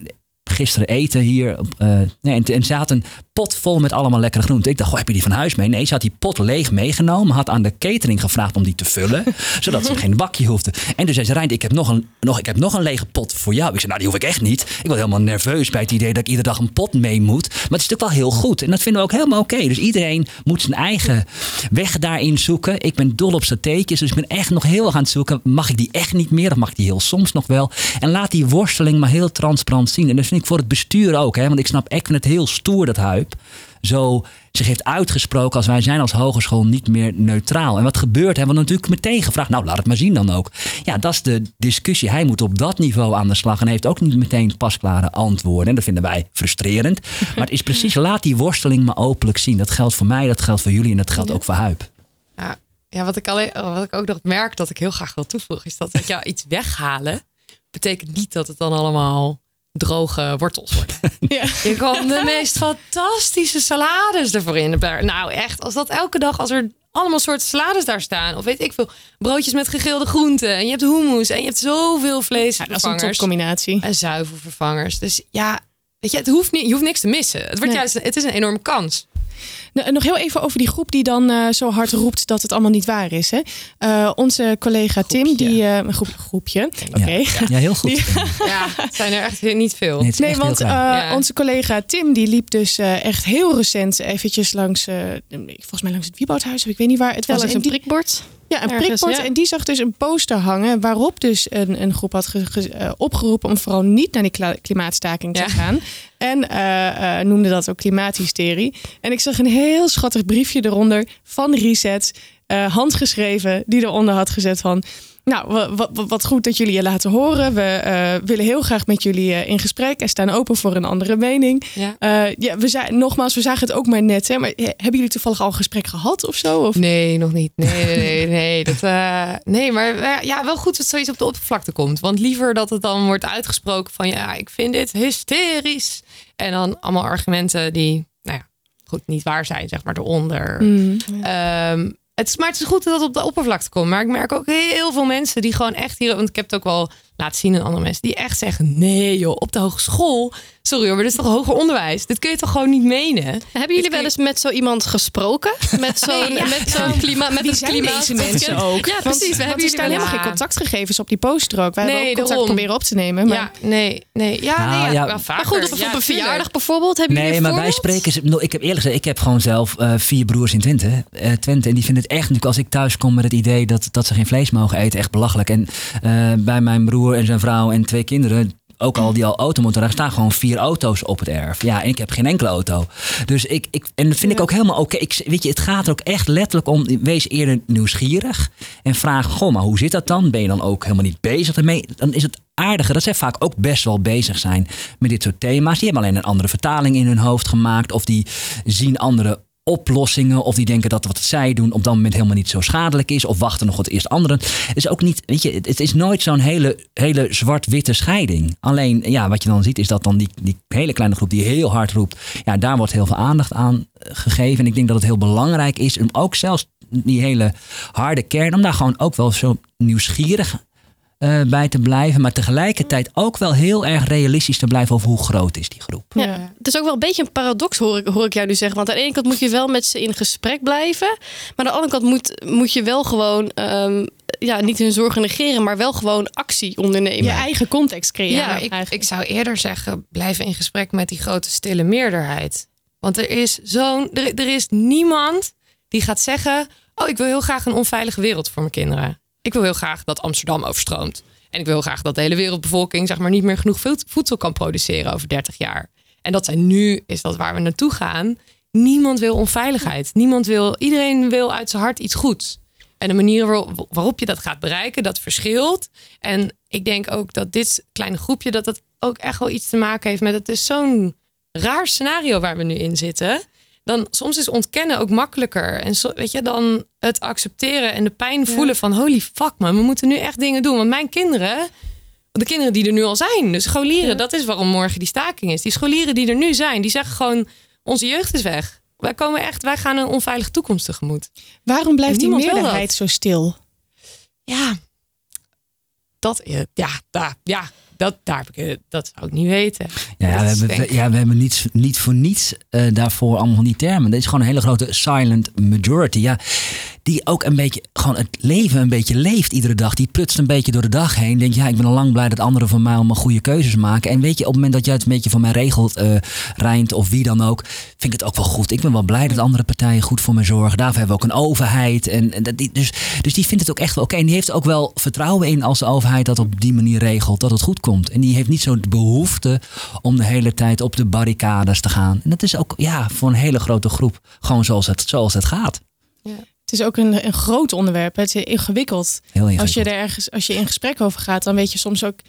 gisteren eten hier. eh, nee, en, en ze had een pot vol met allemaal lekkere groenten. Ik dacht, goh, heb je die van huis mee? Nee, ze had die pot leeg meegenomen. Had aan de catering gevraagd om die te vullen. zodat ze geen bakje hoefde. En toen zei ze, Rijn, ik heb nog een, nog, ik heb nog een lege pot voor jou. Ik zei, nou, die hoef ik echt niet. Ik word helemaal nerveus bij het idee dat ik iedere dag een pot mee moet. Maar het is natuurlijk wel heel goed. En dat vinden we ook helemaal oké. Dus iedereen moet zijn eigen weg daarin zoeken. Ik ben dol op satéetjes, dus ik ben echt nog heel erg aan het zoeken. Mag ik die echt niet meer? Of mag ik die heel soms nog wel? En laat die worsteling maar heel transparant zien. En dat vind ik voor het bestuur ook. Hè? Want ik snap, ik vind het heel stoer dat Huip zo zich heeft uitgesproken als wij zijn als hogeschool niet meer neutraal. En wat gebeurt? Hebben we natuurlijk meteen gevraagd. Nou, laat het maar zien dan ook. Ja, dat is de discussie. Hij moet op dat niveau aan de slag en heeft ook niet meteen pasklare antwoorden. En dat vinden wij frustrerend. Maar het is precies, laat die worsteling maar openlijk zien. Dat geldt voor mij, dat geldt voor jullie en dat geldt ook voor Huip. Ja, ja wat, ik alleen, wat ik ook nog merk dat ik heel graag wil toevoegen, is dat, dat ja, iets weghalen betekent niet dat het dan allemaal droge wortels worden. Je kan de meest fantastische salades ervoor in. Nou echt, als dat elke dag, als er allemaal soorten salades daar staan, of weet ik veel, broodjes met gegrilde groenten, en je hebt hummus, en je hebt zoveel vleesvervangers. dat is een topcombinatie. En zuivelvervangers. Dus ja, weet je, het hoeft niet, je hoeft niks te missen. Het, wordt Nee. juist, het is een enorme kans. Nou, nog heel even over die groep die dan eh, zo hard roept dat het allemaal niet waar is. Hè? Eh, onze collega Tim, die eh, een groep, groepje. Oké. Ja, heel goed. Die- Ja, het zijn er echt niet veel. Nee, het is Nee, echt heel want klein. eh, Ja. onze collega Tim die liep dus eh, echt heel recent eventjes langs, eh, volgens mij langs het Wieboudhuis, of ik weet niet waar het Wel was. eens En een die- prikbord. Ja, een Ergens, prikbord. ja. En die zag dus een poster hangen waarop dus een, een groep had ge- ge- eh, opgeroepen om vooral niet naar die kla- klimaatstaking te Ja. gaan. En eh, noemde dat ook klimaathysterie. En ik zag een heel schattig briefje eronder van Reset, handgeschreven, die eronder had gezet van... Nou, wa- wa- wa- wat goed dat jullie je laten horen. We eh, willen heel graag met jullie eh, in gesprek en staan open voor een andere mening. Ja. Eh, ja, we zijn, nogmaals, we zagen het ook maar net. Hè, maar hebben jullie toevallig al een gesprek gehad of zo? Of? Nee, nog niet. Nee, nee, nee. nee, dat, nee maar ja, wel goed dat zoiets op de oppervlakte komt. Want liever dat het dan wordt uitgesproken van ja, ik vind dit hysterisch. En dan allemaal argumenten die, nou ja, goed, niet waar zijn, zeg maar, eronder. Mm. Ehm, het is, maar het is goed dat het op de oppervlakte komt. Maar ik merk ook heel veel mensen die gewoon echt hier... Want ik heb het ook wel laten zien aan andere mensen... die echt zeggen, nee joh, op de hogeschool... Sorry hoor, maar dit is toch hoger onderwijs? Dit kun je toch gewoon niet menen? Hebben jullie wel eens met zo iemand gesproken? Met zo'n Nee, met zo'n klima, met zijn klimaat. deze mensen ook? Ja, Want- precies. We hebben er jullie staan wel helemaal geen contactgegevens op die poster ook. Wij hebben Nee, ook contact daarom. proberen op te nemen. Maar... Ja, nee, nee. Ja, Nou, nee, ja, ja. wel Maar vaker. Maar goed, Ja, op een verjaardag bijvoorbeeld. Hebben jullie Nee, maar wij spreken. ze- Ik heb eerlijk gezegd, ik heb gewoon zelf eh, vier broers in Twente, eh, Twente. En die vinden het echt, natuurlijk als ik thuis kom met het idee dat, dat ze geen vlees mogen eten, echt belachelijk. En eh, bij mijn broer en zijn vrouw en twee kinderen. Ook al die al auto moeten rijden, staan gewoon vier auto's op het erf. Ja, en ik heb geen enkele auto. Dus ik, ik en dat vind ik ook helemaal oké. Ik Weet je, het gaat er ook echt letterlijk om. Wees eerder nieuwsgierig. En vraag, goh, maar hoe zit dat dan? Ben je dan ook helemaal niet bezig ermee? Dan is het aardige dat zij vaak ook best wel bezig zijn met dit soort thema's. Die hebben alleen een andere vertaling in hun hoofd gemaakt. Of die zien andere oplossingen. Of die denken dat wat zij doen op dat moment helemaal niet zo schadelijk is. Of wachten nog wat eerst anderen. Het is ook niet, weet je, het is nooit zo'n hele, hele zwart-witte scheiding. Alleen, ja, wat je dan ziet is dat dan die, die hele kleine groep die heel hard roept. Ja, daar wordt heel veel aandacht aan gegeven. En ik denk dat het heel belangrijk is om ook zelfs die hele harde kern, om daar gewoon ook wel zo nieuwsgierig eh, bij te blijven. Maar tegelijkertijd ook wel heel erg realistisch te blijven over hoe groot is die groep. Ja. Het is ook wel een beetje een paradox, hoor ik, hoor ik jou nu zeggen. Want aan de ene kant moet je wel met ze in gesprek blijven. Maar aan de andere kant moet, moet je wel gewoon ehm, ja, niet hun zorgen negeren, maar wel gewoon actie ondernemen. Je eigen context creëren. Ja, ik, ik zou eerder zeggen, blijven in gesprek met die grote stille meerderheid. Want er is zo'n. Er, er is niemand die gaat zeggen. Oh, ik wil heel graag een onveilige wereld voor mijn kinderen. Ik wil heel graag dat Amsterdam overstroomt. En ik wil heel graag dat de hele wereldbevolking zeg maar, niet meer genoeg voed- voedsel kan produceren over 30 jaar. En dat zijn nu, is dat waar we naartoe gaan. Niemand wil onveiligheid. Niemand wil, iedereen wil uit zijn hart iets goeds. En de manier waarop je dat gaat bereiken, dat verschilt. En ik denk ook dat dit kleine groepje, dat dat ook echt wel iets te maken heeft met het is zo'n raar scenario waar we nu in zitten. Dan soms is ontkennen ook makkelijker. En zo, weet je, dan het accepteren en de pijn voelen van holy fuck man, we moeten nu echt dingen doen. Want mijn kinderen, de kinderen die er nu al zijn, de scholieren, dat is waarom morgen die staking is. Die scholieren die er nu zijn, die zeggen gewoon onze jeugd is weg. Wij komen echt, wij gaan een onveilige toekomst tegemoet. Waarom blijft die meerderheid zo stil? Ja, dat, ja, daar, ja, dat, daar heb ik, eh, dat zou ik niet weten. Ja, we hebben, ja, we hebben niet, niet voor niets eh, daarvoor allemaal van die termen. Dit is gewoon een hele grote silent majority. Ja, die ook een beetje gewoon het leven een beetje leeft iedere dag. Die prutst een beetje door de dag heen. Denk ja, ik ben al lang blij dat anderen voor mij allemaal goede keuzes maken. En weet je, op het moment dat jij het een beetje voor mij regelt, Rijnt of wie dan ook, vind ik het ook wel goed. Ik ben wel blij dat andere partijen goed voor me zorgen. Daarvoor hebben we ook een overheid. En, en dat, die, dus, dus die vindt het ook echt wel oké. En die heeft ook wel vertrouwen in als de overheid dat op die manier regelt, dat het goed komt. En die heeft niet zo de behoefte om de hele tijd op de barricades te gaan. En dat is ook ja, voor een hele grote groep gewoon zoals het, zoals het gaat. Het is ook een, een groot onderwerp. Het is ingewikkeld. Heel ingewikkeld. Als je er ergens, als je in gesprek over gaat, dan weet je soms ook.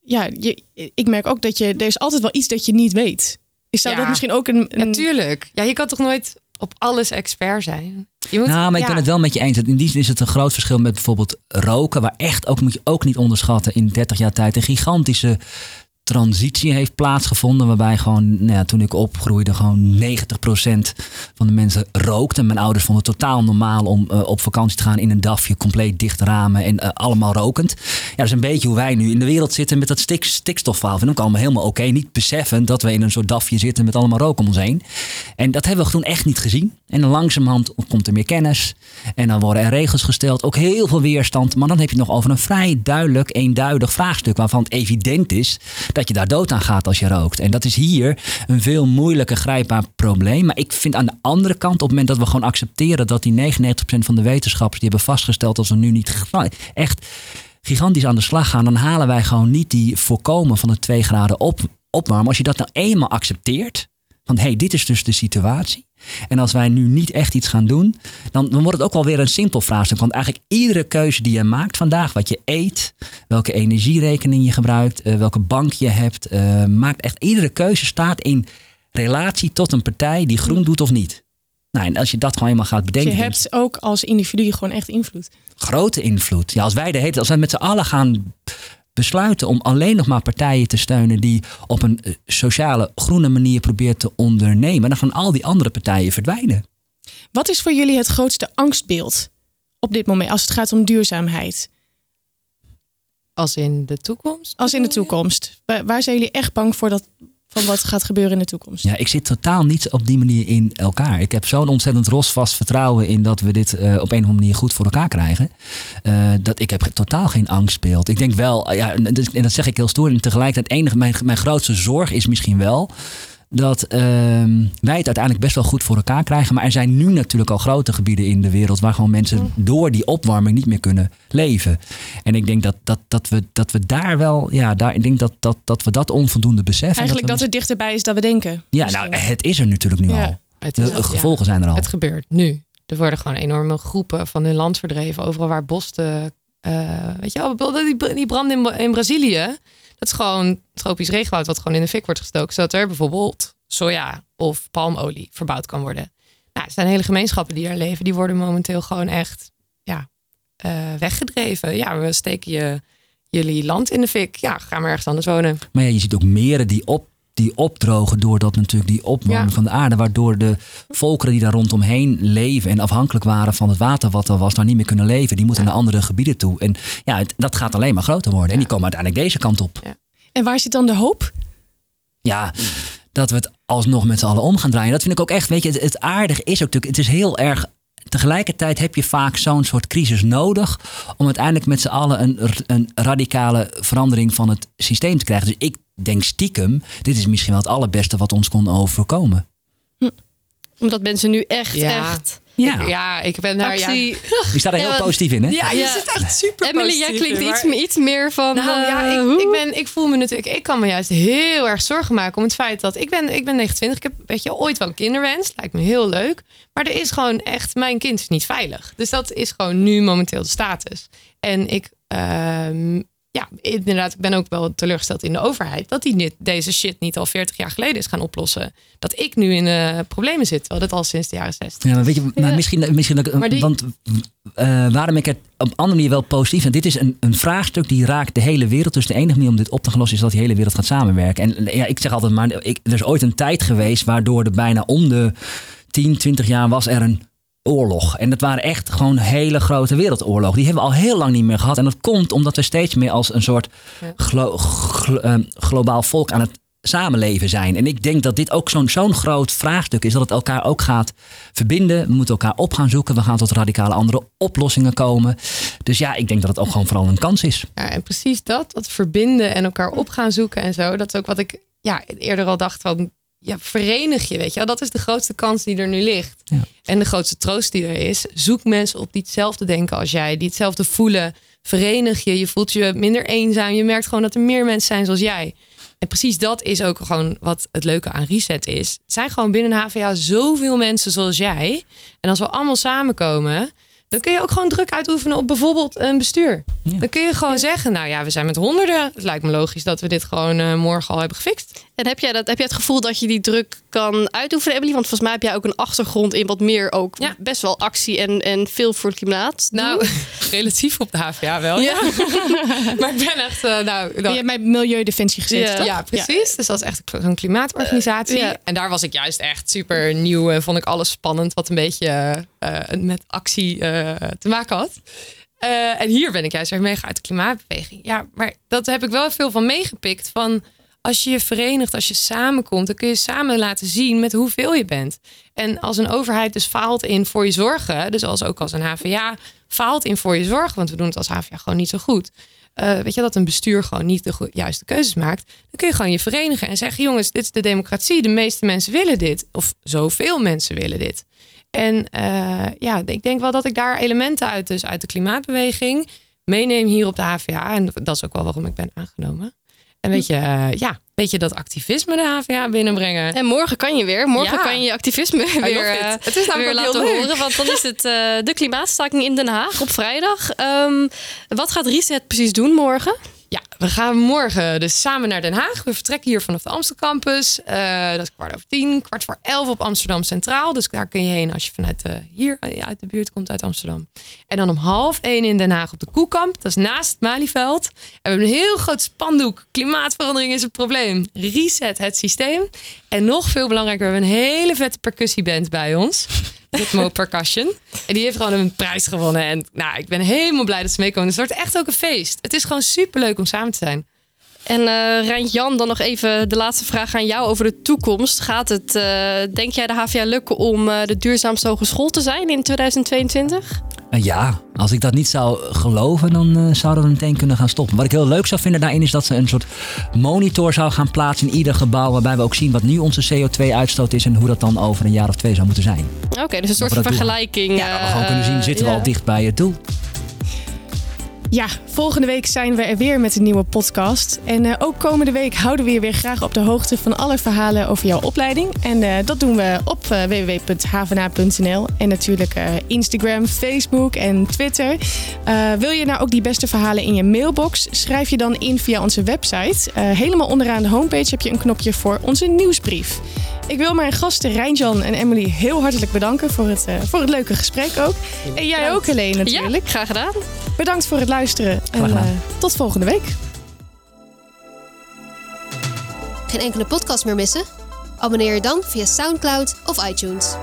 Ja, je, ik merk ook dat je. Er is altijd wel iets dat je niet weet. Is zou Ja. dat misschien ook een. een Natuurlijk. Ja, je kan toch nooit op alles expert zijn? Je moet, nou, maar ik ja. ben het wel met je eens. In die zin is het een groot verschil met bijvoorbeeld roken. Waar echt ook, moet je ook niet onderschatten, in 30 jaar tijd een gigantische transitie heeft plaatsgevonden. Waarbij gewoon, nou ja, toen ik opgroeide, gewoon 90% van de mensen rookten. Mijn ouders vonden het totaal normaal om eh, op vakantie te gaan in een dafje, compleet dicht ramen en eh, allemaal rokend. Ja, dat is een beetje hoe wij nu in de wereld zitten met dat stik, stikstofverhaal. Vind ik allemaal helemaal oké. Niet beseffen dat we in een soort dafje zitten met allemaal rook om ons heen. En dat hebben we toen echt niet gezien. En langzamerhand komt er meer kennis. En dan worden er regels gesteld. Ook heel veel weerstand. Maar dan heb je nog over een vrij duidelijk, eenduidig vraagstuk. Waarvan het evident is dat je daar dood aan gaat als je rookt. En dat is hier een veel moeilijker grijpbaar probleem. Maar ik vind aan de andere kant, op het moment dat we gewoon accepteren dat die 99% van de wetenschappers die hebben vastgesteld dat we nu niet echt gigantisch aan de slag gaan, dan halen wij gewoon niet die voorkomen van de 2 graden op. Als je dat nou eenmaal accepteert, van hé, hey, dit is dus de situatie. En als wij nu niet echt iets gaan doen, dan, dan wordt het ook wel weer een simpel vraagstuk. Want eigenlijk iedere keuze die je maakt vandaag, wat je eet, welke energierekening je gebruikt, eh, welke bank je hebt, eh, maakt echt iedere keuze staat in relatie tot een partij die groen doet of niet. Nou, en als je dat gewoon eenmaal gaat je bedenken, hebt ook als individu gewoon echt invloed. grote invloed. Ja, als wij de hele, als wij met z'n allen gaan besluiten om alleen nog maar partijen te steunen die op een eh, sociale, groene manier proberen te ondernemen, dan gaan al die andere partijen verdwijnen. Wat is voor jullie het grootste angstbeeld op dit moment als het gaat om duurzaamheid? Als in de toekomst? Als in de toekomst. Waar zijn jullie echt bang voor dat, van wat gaat gebeuren in de toekomst? Ja, ik zit totaal niet op die manier in elkaar. Ik heb zo'n ontzettend rosvast vertrouwen in dat we dit eh, op een of andere manier goed voor elkaar krijgen. Eh, dat ik heb totaal geen angstbeeld. Ik denk wel, ja, en dat- en dat zeg ik heel stoer. En tegelijkertijd, enige, mijn, mijn grootste zorg is misschien wel dat ehm, wij het uiteindelijk best wel goed voor elkaar krijgen. Maar er zijn nu natuurlijk al grote gebieden in de wereld waar gewoon mensen door die opwarming niet meer kunnen leven. En ik denk dat, dat, dat, we, dat we daar wel, ja, daar, ik denk dat, dat, dat we dat onvoldoende beseffen. Eigenlijk we dat het dichterbij is dan we denken. ja, nou, het is er natuurlijk nu Ja. al. Het De al- gevolgen ja. zijn er al. Het gebeurt nu. Er worden gewoon enorme groepen van hun land verdreven. Overal waar bosten. eh, weet je wel, bijvoorbeeld die, die brand in, in Brazilië. Dat is gewoon tropisch regenwoud wat gewoon in de fik wordt gestoken. Zodat er bijvoorbeeld soja of palmolie verbouwd kan worden. Nou, er zijn hele gemeenschappen die er leven. Die worden momenteel gewoon echt ja, eh, weggedreven. Ja, we steken je, jullie land in de fik. Ja, ga maar ergens anders wonen. Maar ja, je ziet ook meren die, op, die opdrogen doordat natuurlijk die opwarming Ja. van de aarde, waardoor de volkeren die daar rondomheen leven en afhankelijk waren van het water wat er was, daar niet meer kunnen leven. Die moeten naar andere gebieden toe. En ja, het- dat gaat alleen maar groter worden. En die komen uiteindelijk deze kant op. En waar zit dan de hoop? Ja, dat we het alsnog met z'n allen om gaan draaien. Dat vind ik ook echt, weet je, het, het aardige is ook natuurlijk, het is heel erg tegelijkertijd heb je vaak zo'n soort crisis nodig om uiteindelijk met z'n allen een, een radicale verandering van het systeem te krijgen. Dus ik denk stiekem, dit is misschien wel het allerbeste wat ons kon overkomen. Omdat mensen nu echt, Ja. echt... Ja. Ja, ik ben daar... Actie. Ja. Je staat er heel Ja, positief in, hè? Ja, je Ja. zit echt super Emily, jij positief klinkt in, iets, maar- iets meer van... Nou ja, eh, ik, hoe? ik, ben, ik voel me natuurlijk... Ik kan me juist heel erg zorgen maken om het feit dat... Ik ben, ik ben 29, ik heb weet je, ooit wel een kinderwens. Lijkt me heel leuk. Maar er is gewoon echt... Mijn kind is niet veilig. Dus dat is gewoon nu momenteel de status. En ik... ehm, ja, inderdaad, ik ben ook wel teleurgesteld in de overheid. Dat die dit, deze shit niet al 40 jaar geleden is gaan oplossen. Dat ik nu in eh, problemen zit. Terwijl dat al sinds de jaren 60. Ja, maar weet je, maar misschien, misschien ook- Maar die- want eh, waarom ik het op een andere manier wel positief en dit is een, een vraagstuk die raakt de hele wereld. Dus de enige manier om dit op te lossen is dat die hele wereld gaat samenwerken. En ja, ik zeg altijd maar, ik, er is ooit een tijd geweest waardoor er bijna om de 10, 20 jaar was er een oorlog. En dat waren echt gewoon hele grote wereldoorlogen. Die hebben we al heel lang niet meer gehad. En dat komt omdat we steeds meer als een soort glo- glo- eh, globaal volk aan het samenleven zijn. En ik denk dat dit ook zo'n zo'n groot vraagstuk is. Dat het elkaar ook gaat verbinden. We moeten elkaar op gaan zoeken. We gaan tot radicale andere oplossingen komen. Dus ja, ik denk dat het ook gewoon vooral een kans is. Ja, en precies dat, dat verbinden en elkaar op gaan zoeken en zo. Dat is ook wat ik ja, eerder al dacht van, ja, verenig je, weet je. Dat is de grootste kans die er nu ligt. En de grootste troost die er is. Zoek mensen op die hetzelfde denken als jij, die hetzelfde voelen. Verenig je, je voelt je minder eenzaam. Je merkt gewoon dat er meer mensen zijn zoals jij. En precies dat is ook gewoon wat het leuke aan Reset is. Zijn gewoon binnen HVA zoveel mensen zoals jij. En als we allemaal samenkomen, dan kun je ook gewoon druk uitoefenen op bijvoorbeeld een bestuur. Dan kun je gewoon zeggen, nou ja, we zijn met honderden. Het lijkt me logisch dat we dit gewoon eh, morgen al hebben gefixt. En heb jij, dat, heb jij het gevoel dat je die druk kan uitoefenen, Emily? Want volgens mij heb jij ook een achtergrond in wat meer ook best wel actie en, en veel voor het klimaat. Nou, relatief op de HVA wel. Ja. maar ik ben echt, eh, nou... Je hebt bij Milieudefensie gezeten, ja, toch? Ja, precies. Dus dat is echt zo'n klimaatorganisatie. Eh, ja. En daar was ik juist echt super nieuw. En vond ik alles spannend wat een beetje eh, met actie eh, te maken had. Eh, en hier ben ik juist weer mega uit de klimaatbeweging. Ja, maar dat heb ik wel veel van meegepikt. Van als je je verenigt, als je samenkomt, dan kun je samen laten zien met hoeveel je bent. En als een overheid dus faalt in voor je zorgen, dus als ook als een HVA faalt in voor je zorgen, want we doen het als HVA gewoon niet zo goed. Eh, weet je dat een bestuur gewoon niet de juiste keuzes maakt, dan kun je gewoon je verenigen en zeggen: jongens, dit is de democratie. De meeste mensen willen dit, of zoveel mensen willen dit. En eh, ja, ik denk wel dat ik daar elementen uit, dus uit de klimaatbeweging, meeneem hier op de HVA. En dat is ook wel waarom ik ben aangenomen. En weet je, eh, ja, weet je dat activisme de HVA binnenbrengen. En morgen kan je weer. Morgen Ja. kan je je activisme I weer, eh, Het is namelijk weer laten leuk. horen. Want dan is het eh, de klimaatstaking in Den Haag op vrijdag. Ehm, wat gaat Reset precies doen morgen? Ja, we gaan morgen dus samen naar Den Haag. We vertrekken hier vanaf de Amstel Campus. Eh, dat is kwart over tien, kwart voor elf op Amsterdam Centraal. Dus daar kun je heen als je vanuit eh, hier eh, uit de buurt komt, uit Amsterdam. En dan om half één in Den Haag op de Koekamp. Dat is naast het Malieveld. En we hebben een heel groot spandoek. Klimaatverandering is het probleem. Reset het systeem. En nog veel belangrijker, we hebben een hele vette percussieband bij ons. Ritmo Percussion. En die heeft gewoon een prijs gewonnen. En nou, ik ben helemaal blij dat ze meekomen. Dus het wordt echt ook een feest. Het is gewoon super leuk om samen te zijn. En eh Rijnt Jan, dan nog even de laatste vraag aan jou over de toekomst. Gaat het, eh, denk jij de HVA lukken om eh, de duurzaamste hogeschool te zijn in 2022? En ja, als ik dat niet zou geloven, dan eh, zouden we meteen kunnen gaan stoppen. Wat ik heel leuk zou vinden daarin is dat ze een soort monitor zou gaan plaatsen in ieder gebouw. Waarbij we ook zien wat nu onze CO2-uitstoot is en hoe dat dan over een jaar of twee zou moeten zijn. Oké, dus een soort van vergelijking. Ja, dat we gewoon kunnen zien, zitten we eh, al dicht bij het doel. Ja, volgende week zijn we er weer met een nieuwe podcast. En eh, ook komende week houden we je weer graag op de hoogte van alle verhalen over jouw opleiding. En eh, dat doen we op eh, www.havena.nl. En natuurlijk Instagram, Facebook en Twitter. Wil je nou ook die beste verhalen in je mailbox? Schrijf je dan in via onze website. Helemaal onderaan de homepage heb je een knopje voor onze nieuwsbrief. Ik wil mijn gasten Rijnjan en Emily heel hartelijk bedanken voor het, voor het leuke gesprek ook. En jij ook, Helene, natuurlijk. graag gedaan. Bedankt voor het luisteren en gedaan. eh, tot volgende week. Geen enkele podcast meer missen? Abonneer je dan via SoundCloud of iTunes.